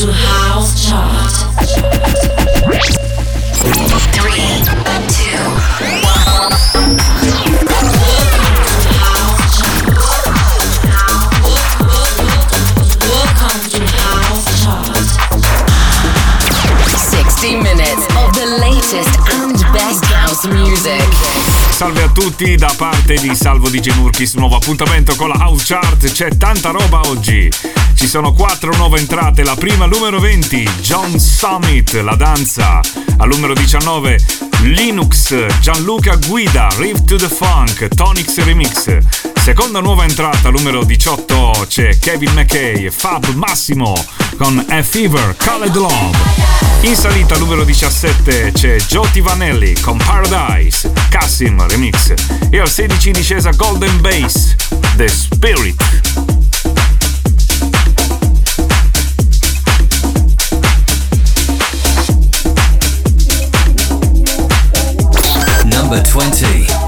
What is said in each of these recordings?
to house chart. salve a tutti da parte di Salvo di Gemurchis, nuovo appuntamento con la House Chart, c'è tanta roba oggi. Ci sono quattro nuove entrate, la prima numero 20, John Summit, la danza, al numero 19 Linux, Gianluca Guida, Rift to the Funk, Tonics Remix, Seconda nuova entrata, numero 18, c'è Kevin McKay, Fab Massimo con A Fever, Colored Love. In salita numero 17 c'è Jotty Vanelli con Paradise, Cassim Remix. E al 16 in discesa Golden Bass, The Spirit. number 20.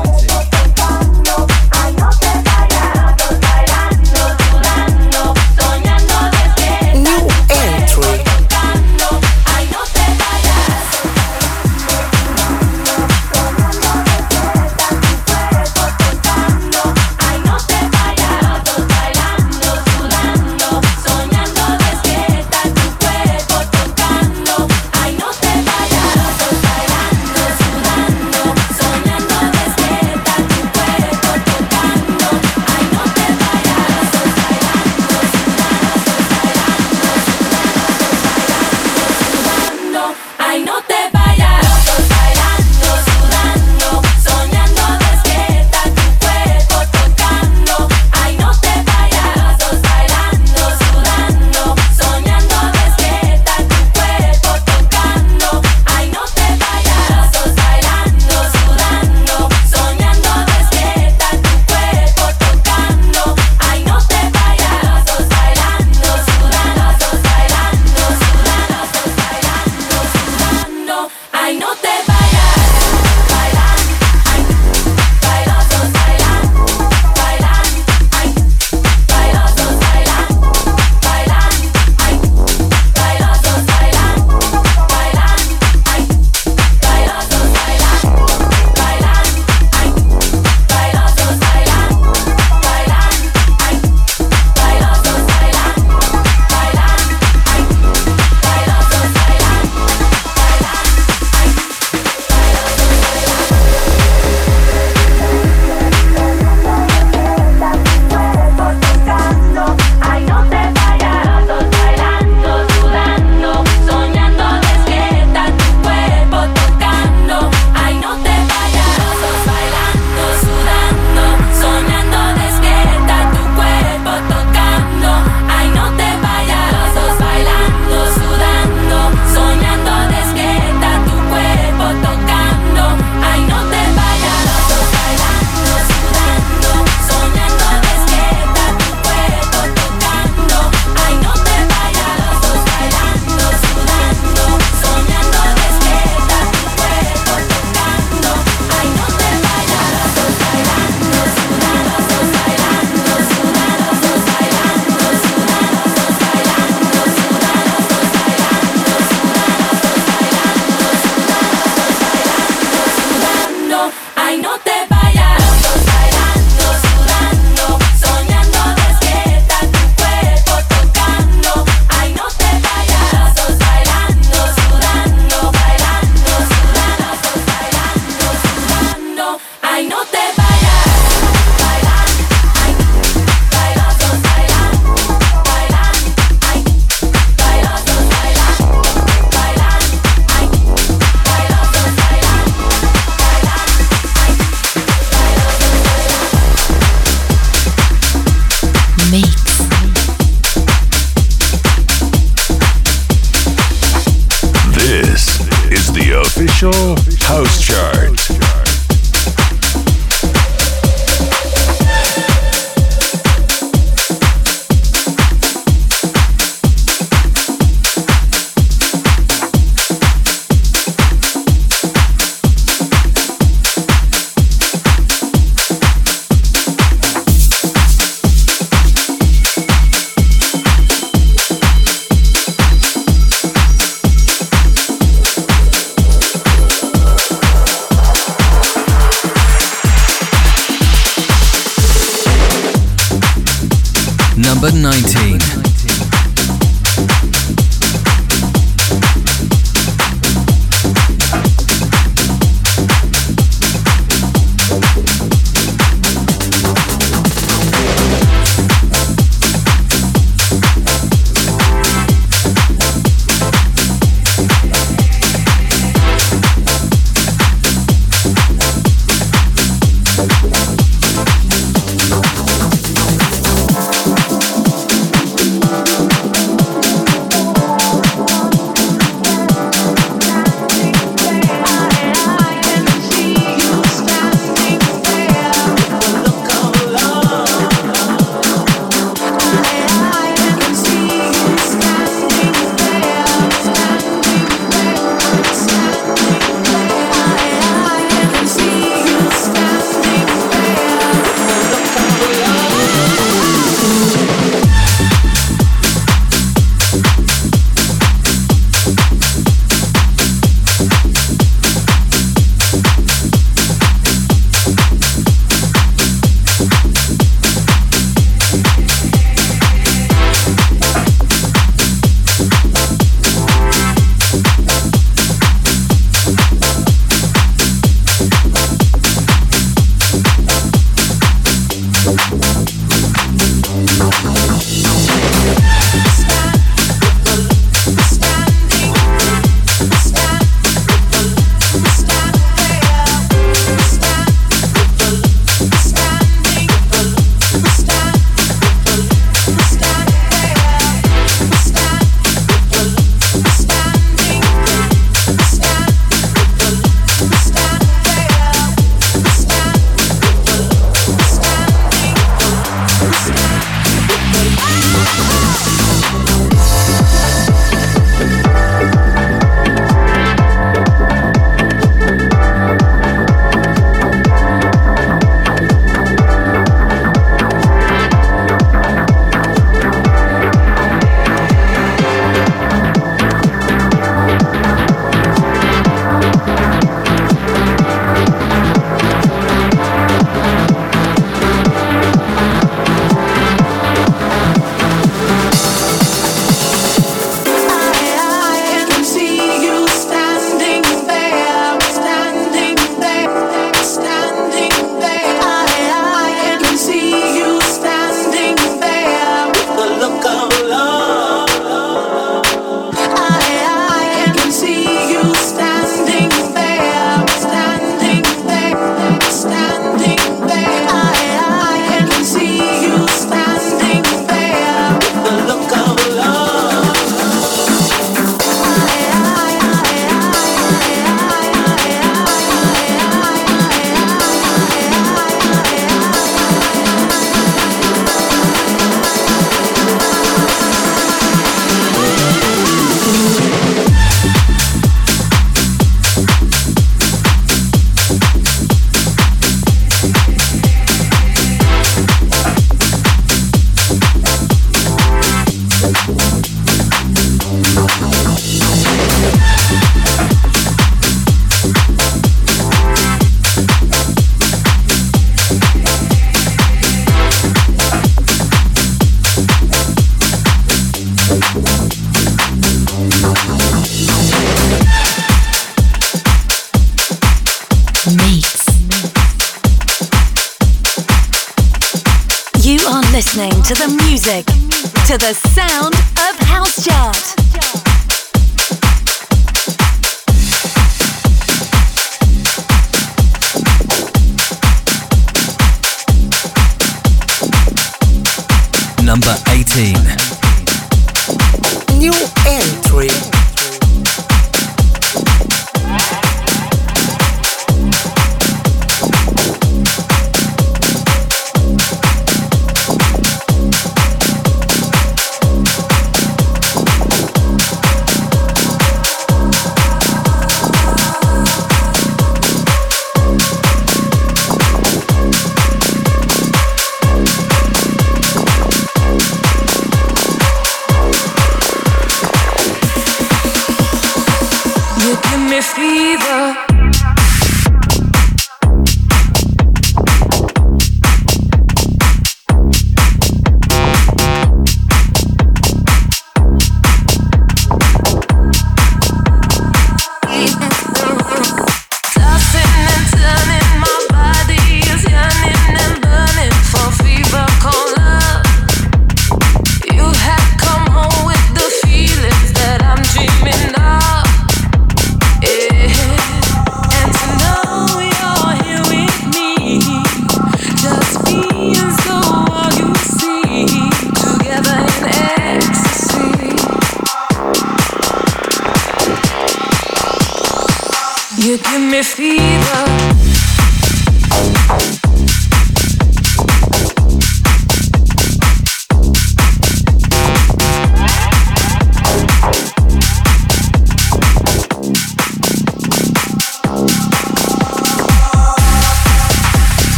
Number 19.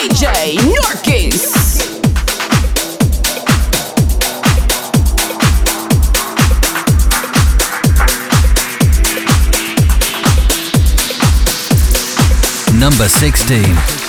DJ Number 16.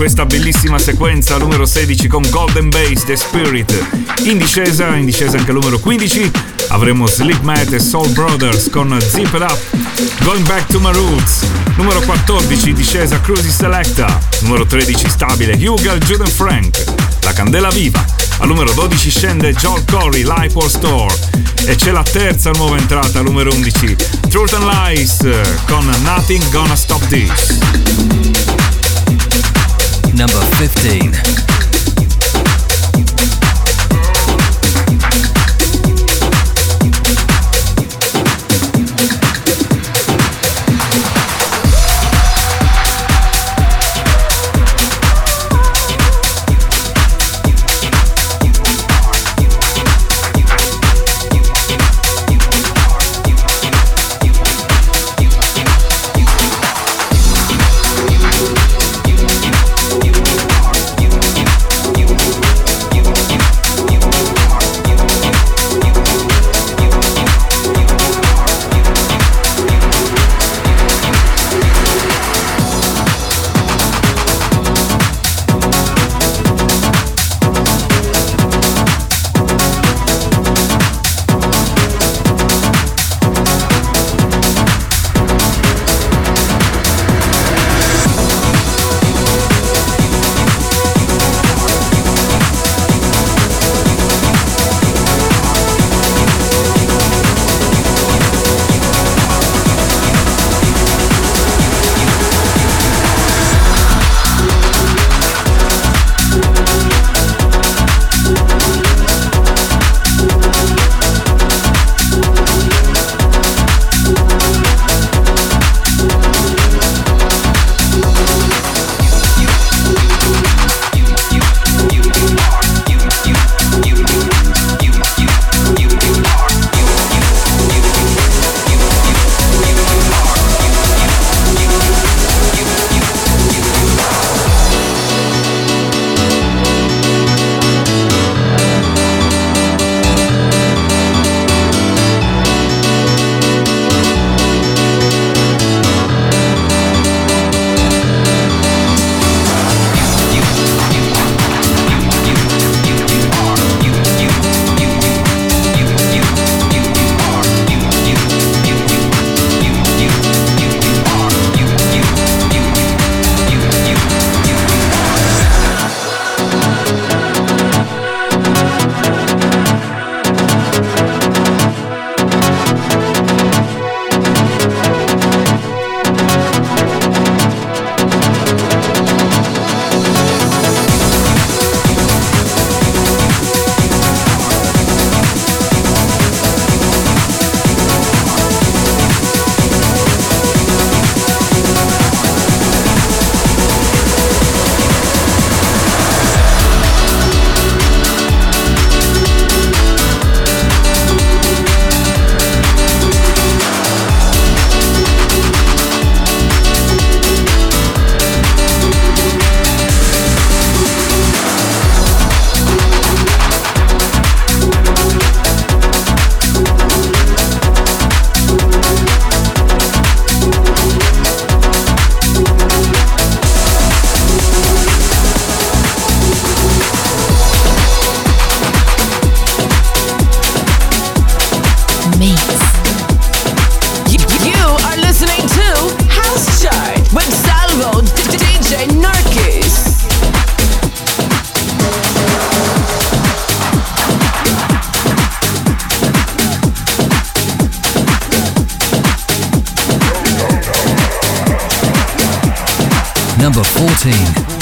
Questa bellissima sequenza numero 16 con Golden Bass The Spirit. In discesa, in discesa anche numero 15, avremo Sleep Matt e Soul Brothers con Zip It Up. Going Back to My Roots. Numero 14, in discesa Cruisy Selecta. Numero 13, stabile Hugel Juden Frank. La candela viva. Al numero 12 scende Joel Corey, Life Store. E c'è la terza nuova entrata, numero 11, Truth and Lies con Nothing Gonna Stop This. Number 15. Number 14.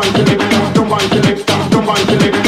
Don't mind the wine selector, the wine selector.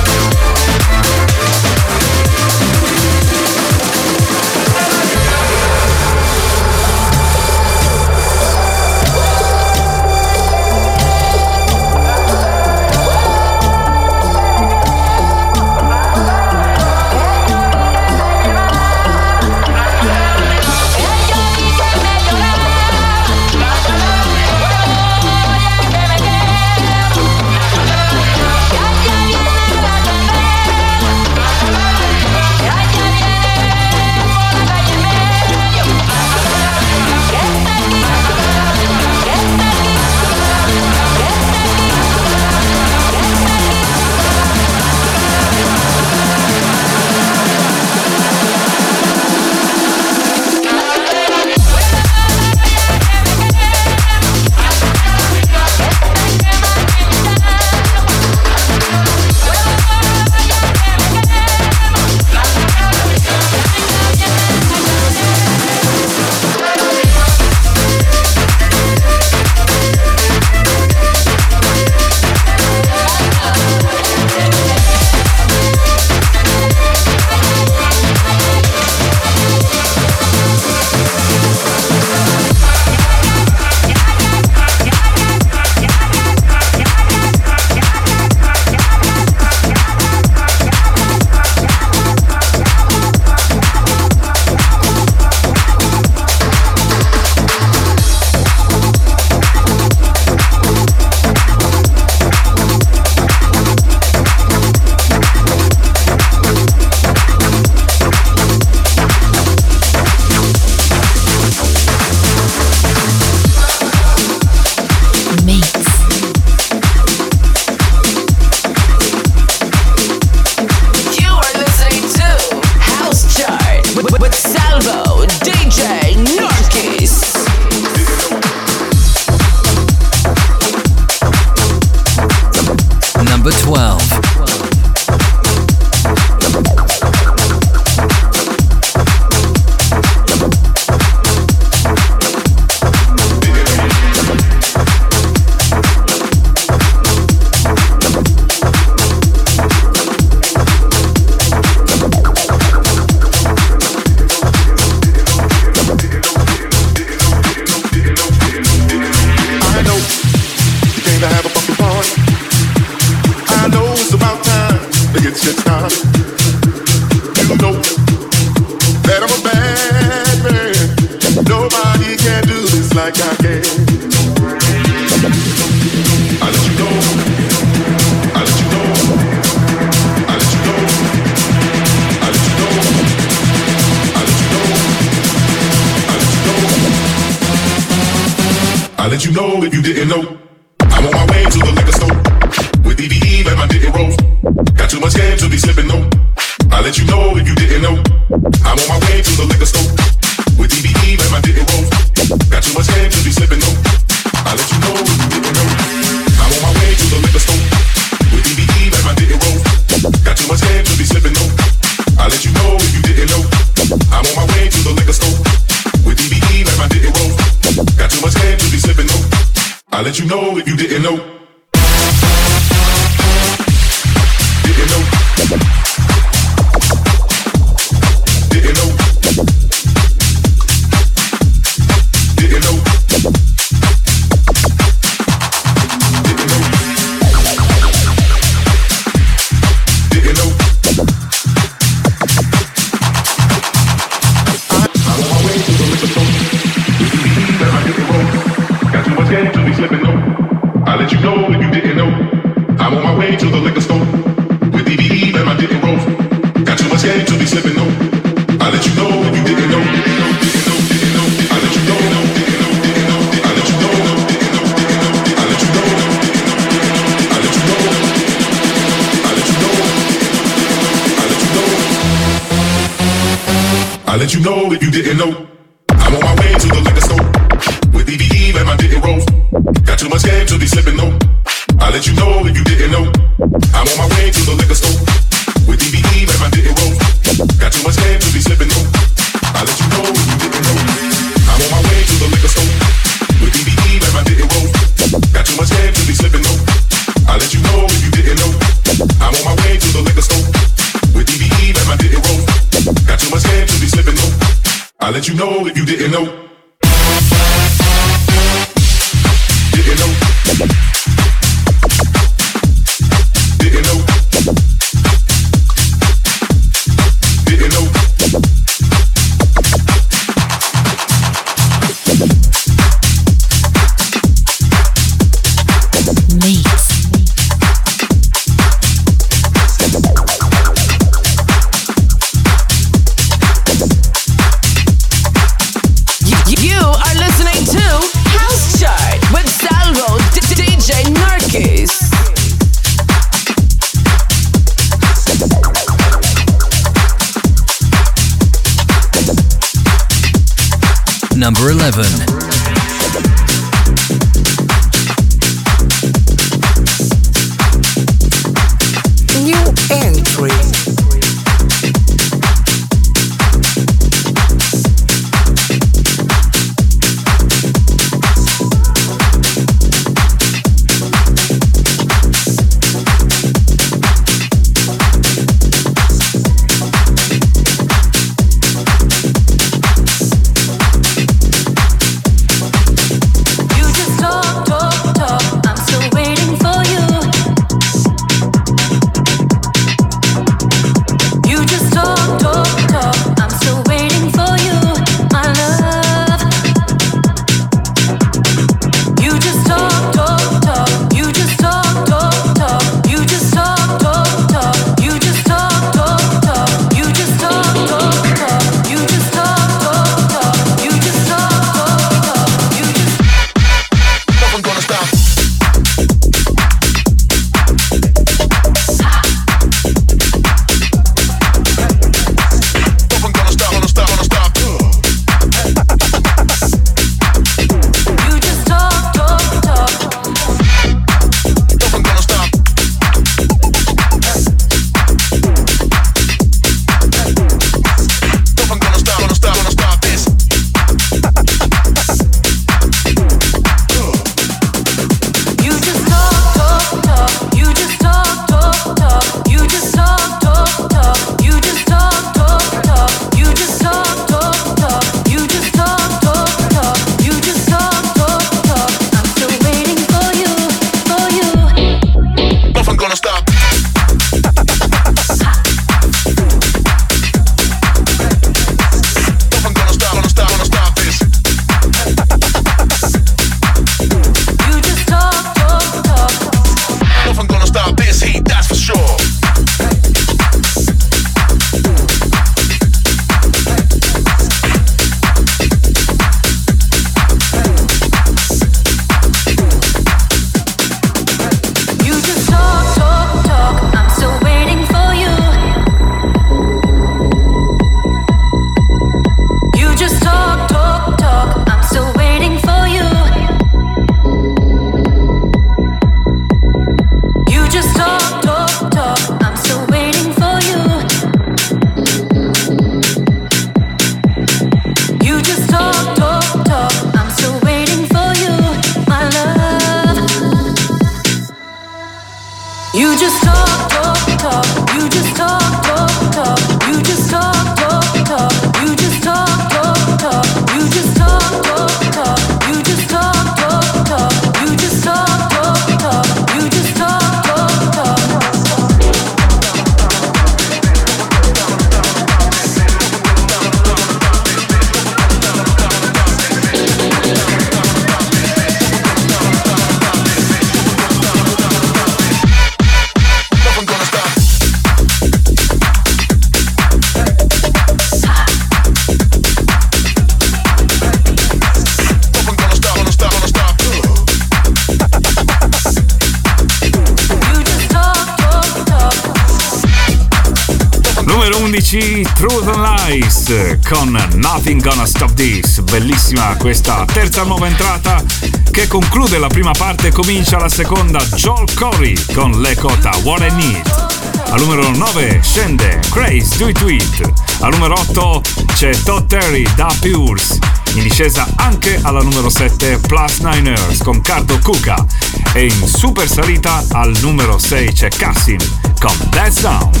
11 Truth and Lies con Nothing Gonna Stop This. Bellissima questa terza nuova entrata che conclude la prima parte e comincia la seconda Joel Corey con Lekota What I Need. Al numero 9 scende Craze Do It With. Al numero 8 c'è Todd Terry da Pures. In discesa anche alla numero 7 Plus Niners con Cardo Kuka. E in super salita al numero 6 c'è Cassin con That Sound.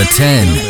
Number 10.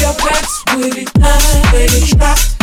your pants with it, nah, baby, drop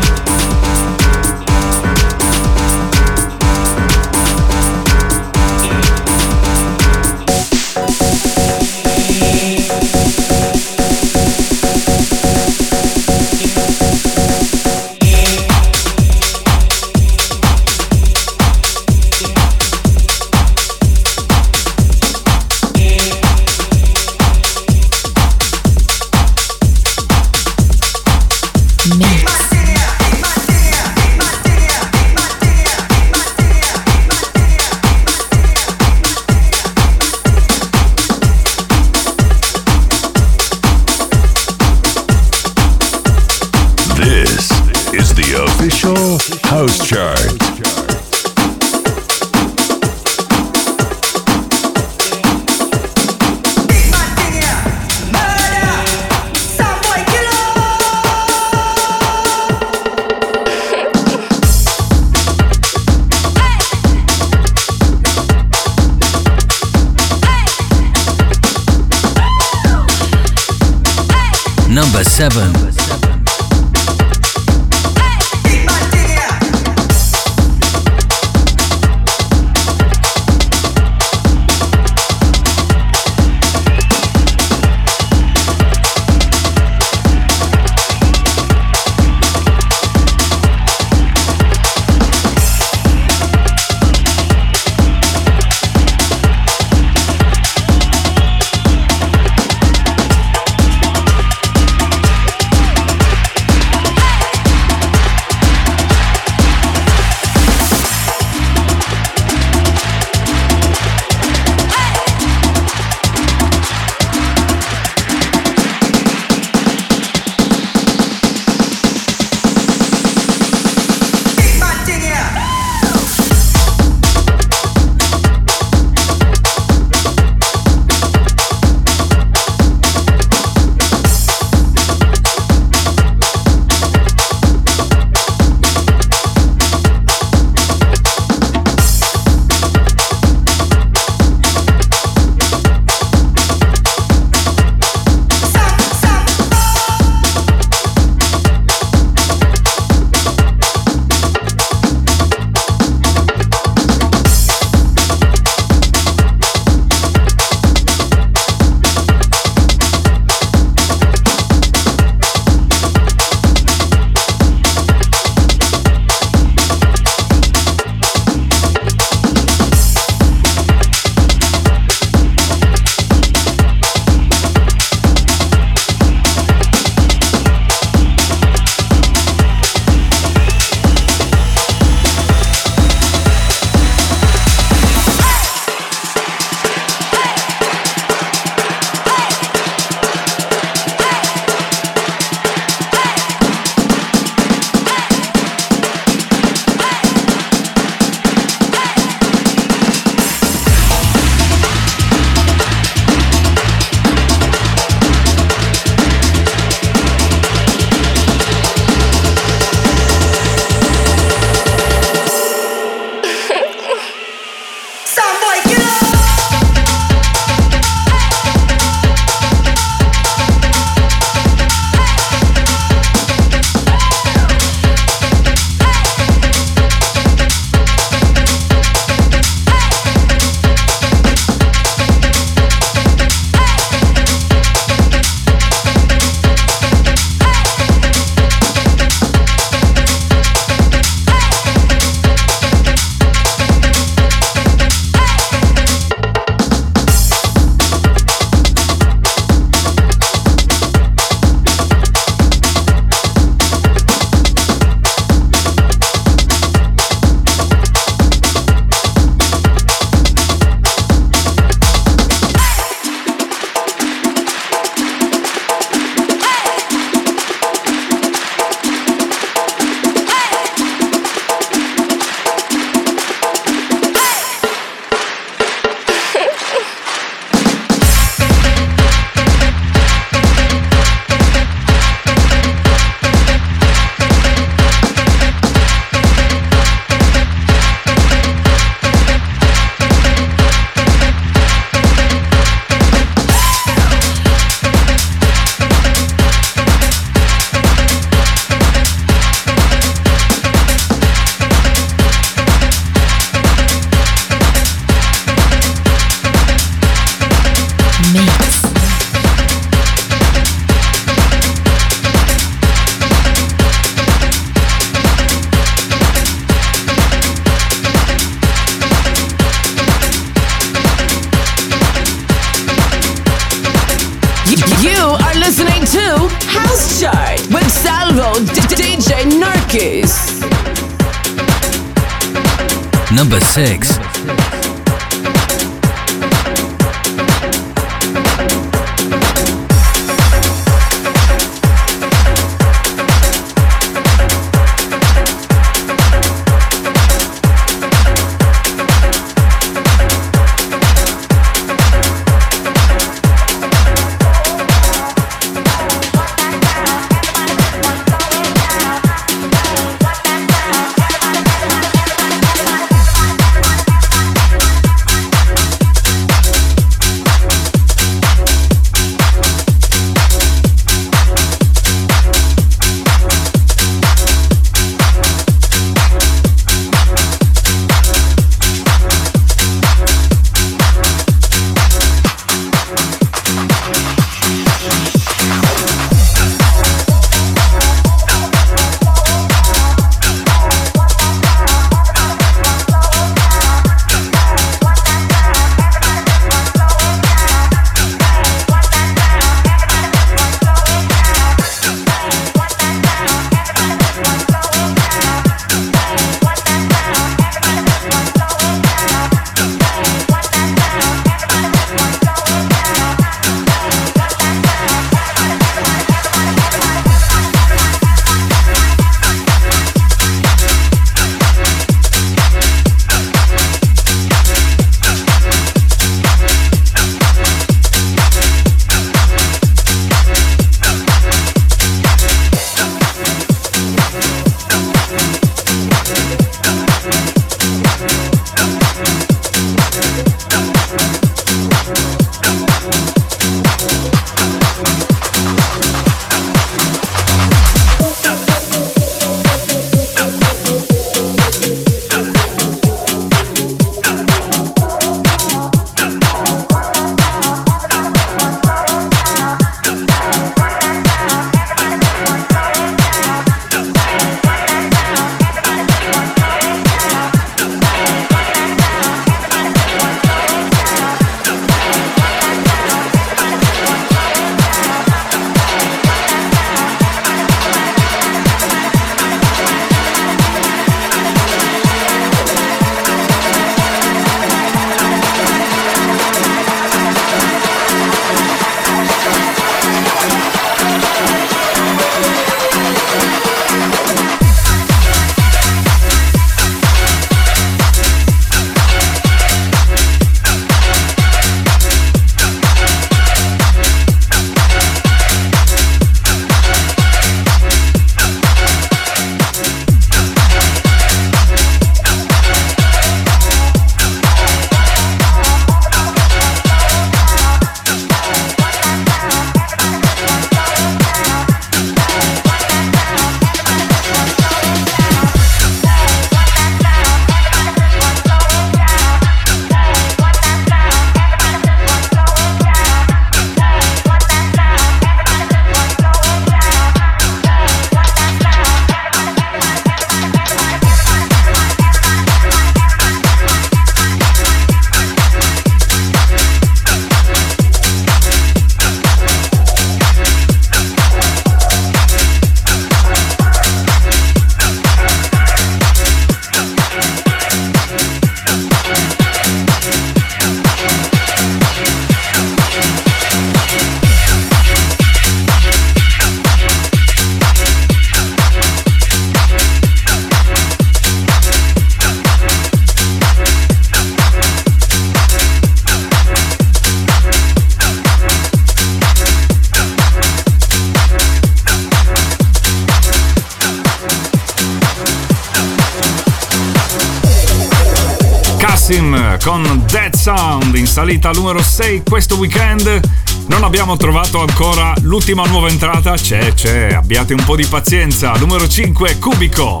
Nassim con Dead Sound in salita al numero 6 questo weekend. Non abbiamo trovato ancora l'ultima nuova entrata, c'è, c'è, abbiate un po' di pazienza. Numero 5 Cubico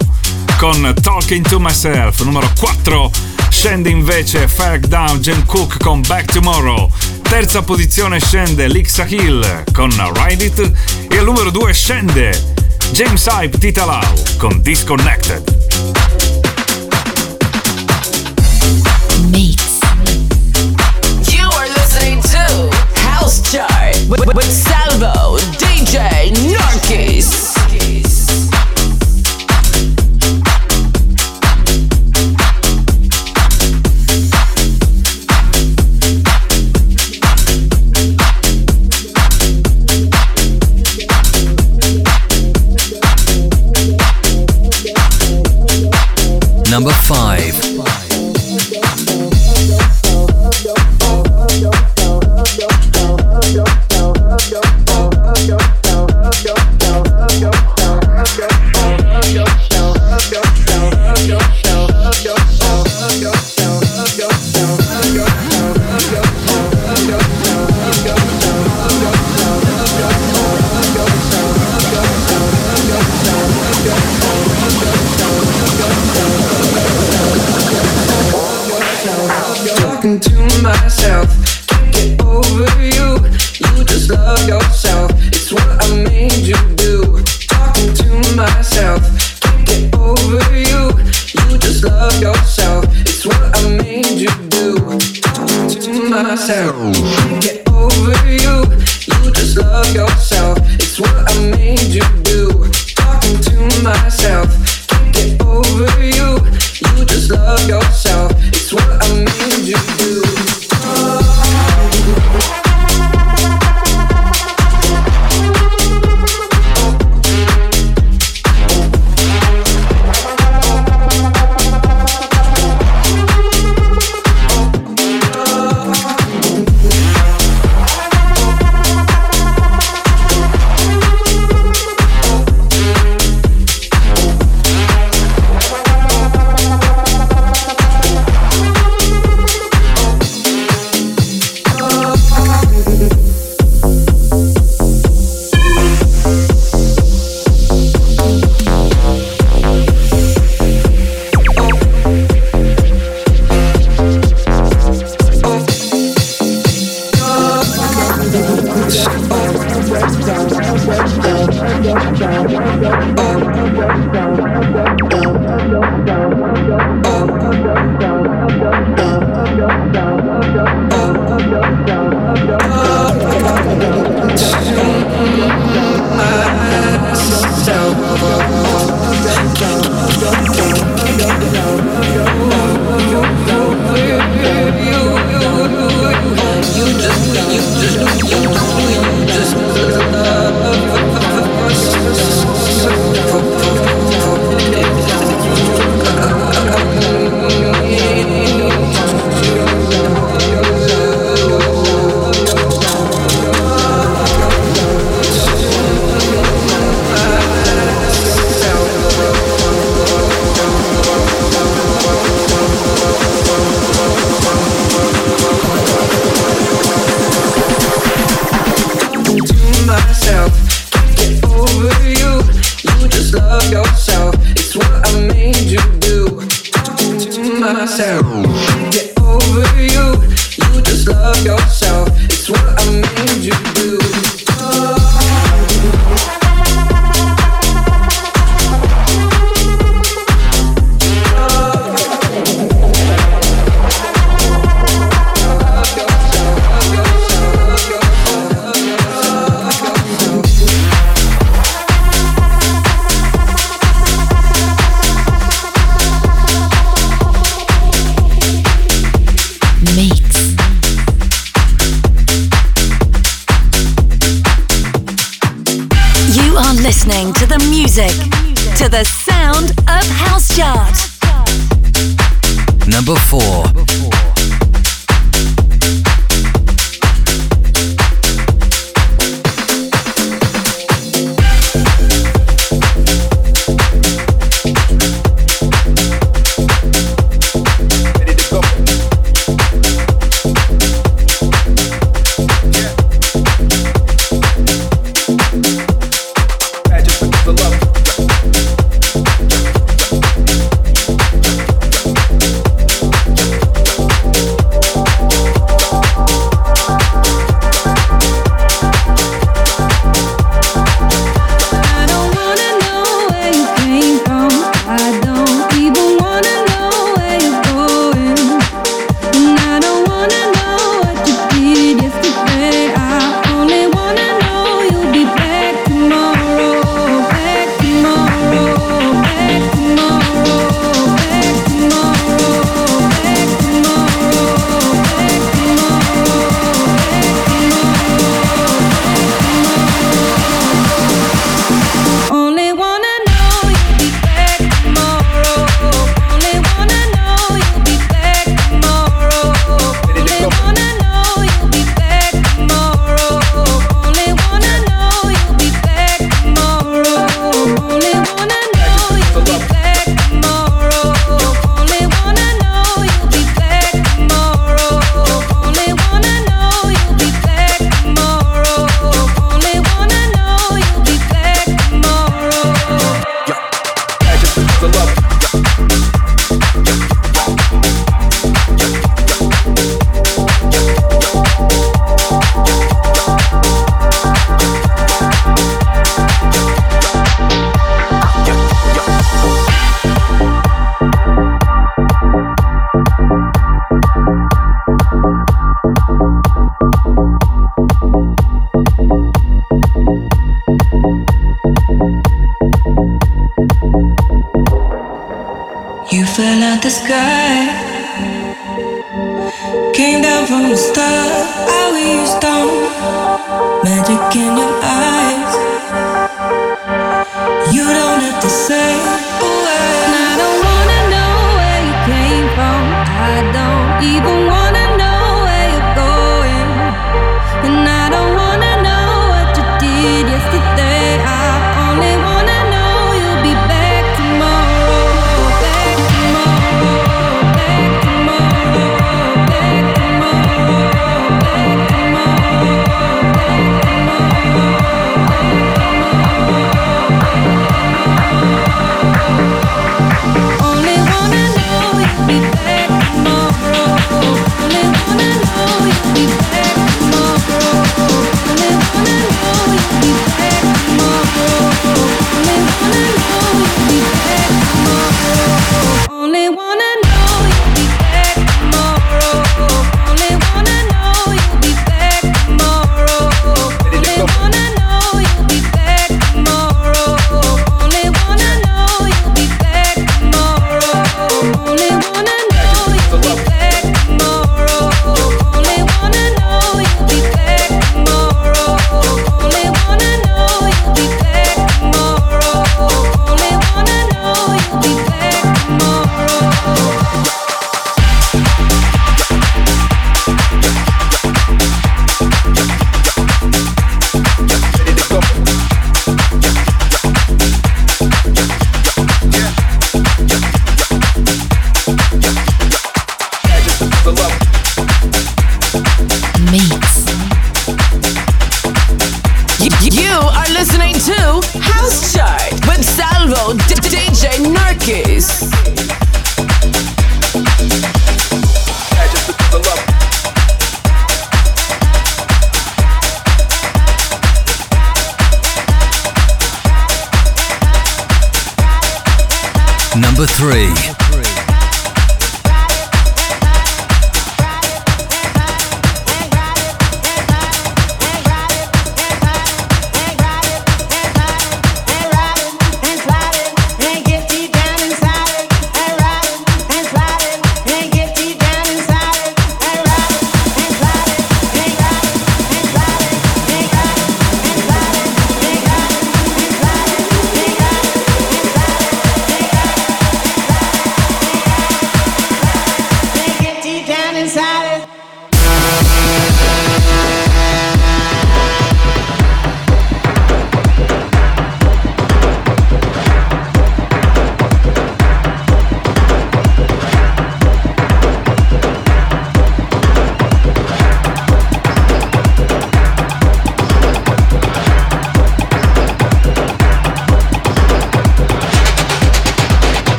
con Talking to Myself. Numero 4 scende invece Ferg Down Jim Cook con Back Tomorrow. Terza posizione scende Lixa Hill con Ride It e al numero 2 scende James Hype Tita Lau con Disconnected. With Salvo DJ Narkis. Number 5.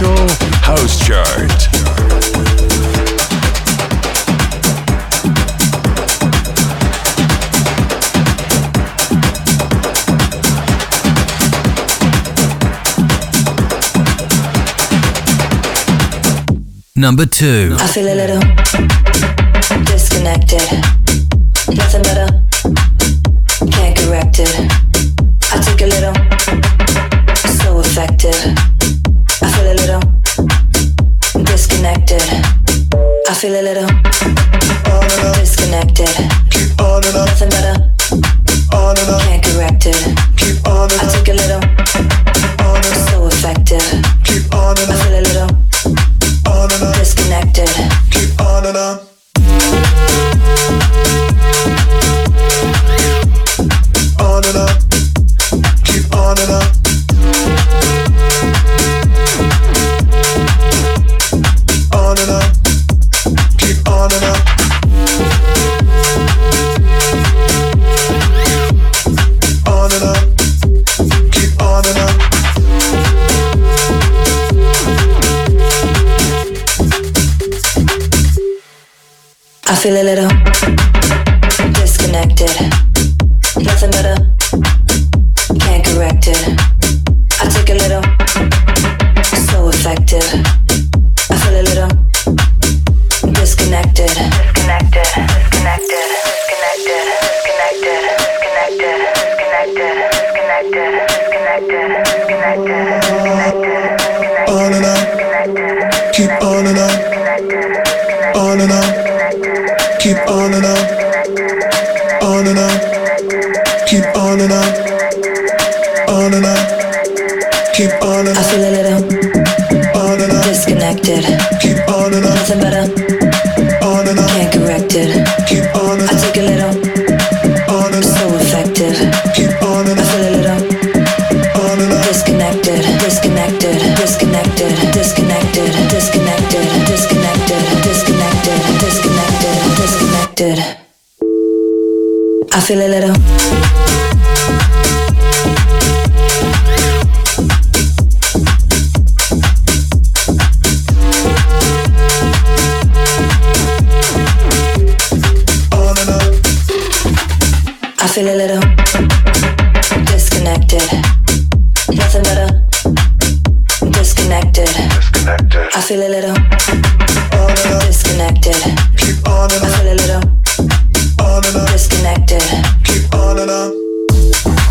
official house chart. Number two. I feel a little disconnected.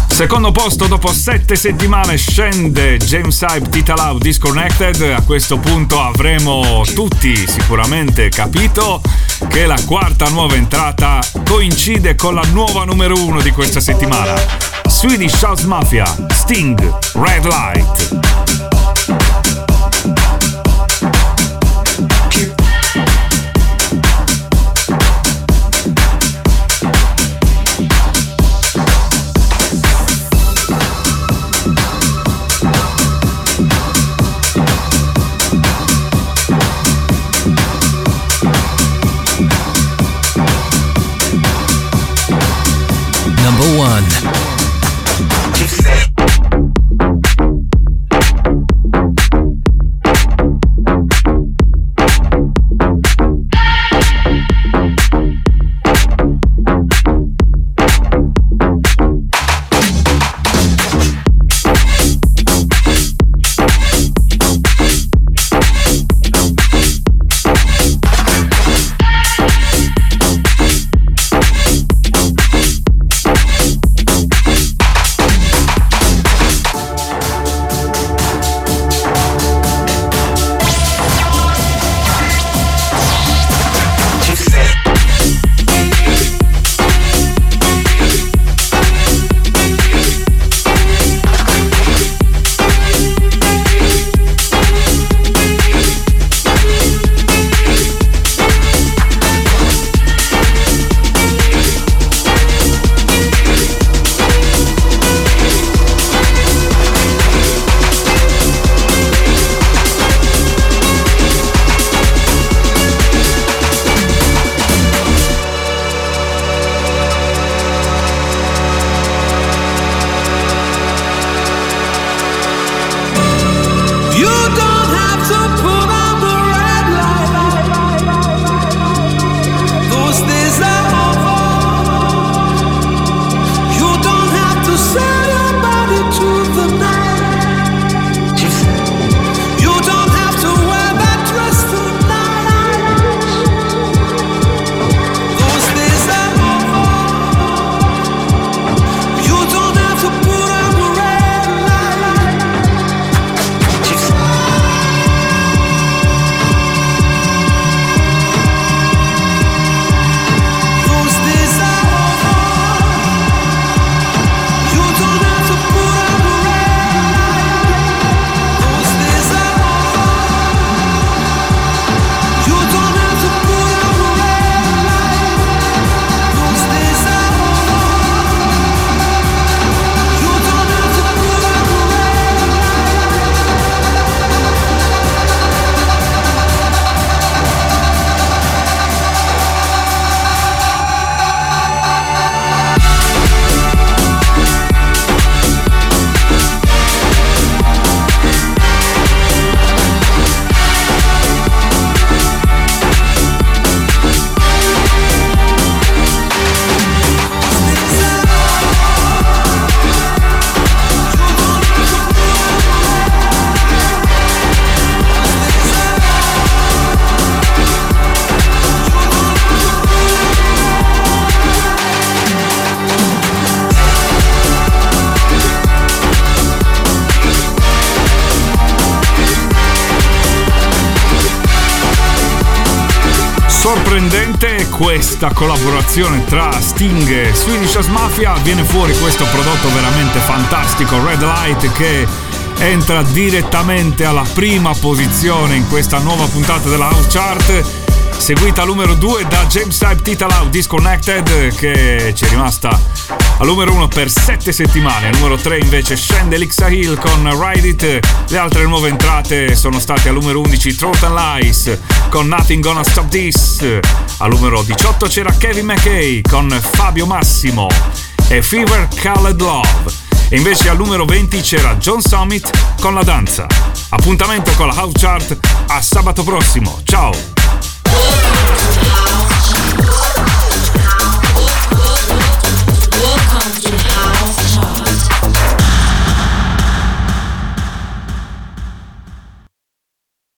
Secondo posto dopo sette settimane scende James Hype Titalau Disconnected. A questo punto avremo tutti sicuramente capito che la quarta nuova entrata coincide con la nuova numero uno di questa settimana. Swedish House Mafia, Sting, Red Light. one. Questa collaborazione tra Sting e Swedish Mafia, viene fuori questo prodotto veramente fantastico, Red Light, che entra direttamente alla prima posizione in questa nuova puntata della House Chart seguita al numero 2 da James Type Tita Lau Disconnected che ci è rimasta al numero 1 per 7 settimane, al numero 3 invece scende Lixa Hill con Ride It, le altre nuove entrate sono state al numero 11 Throat and Lies con Nothing Gonna Stop This, al numero 18 c'era Kevin McKay con Fabio Massimo e Fever Colored Love. E invece al numero 20 c'era John Summit con la danza. Appuntamento con la House Chart a sabato prossimo. Ciao!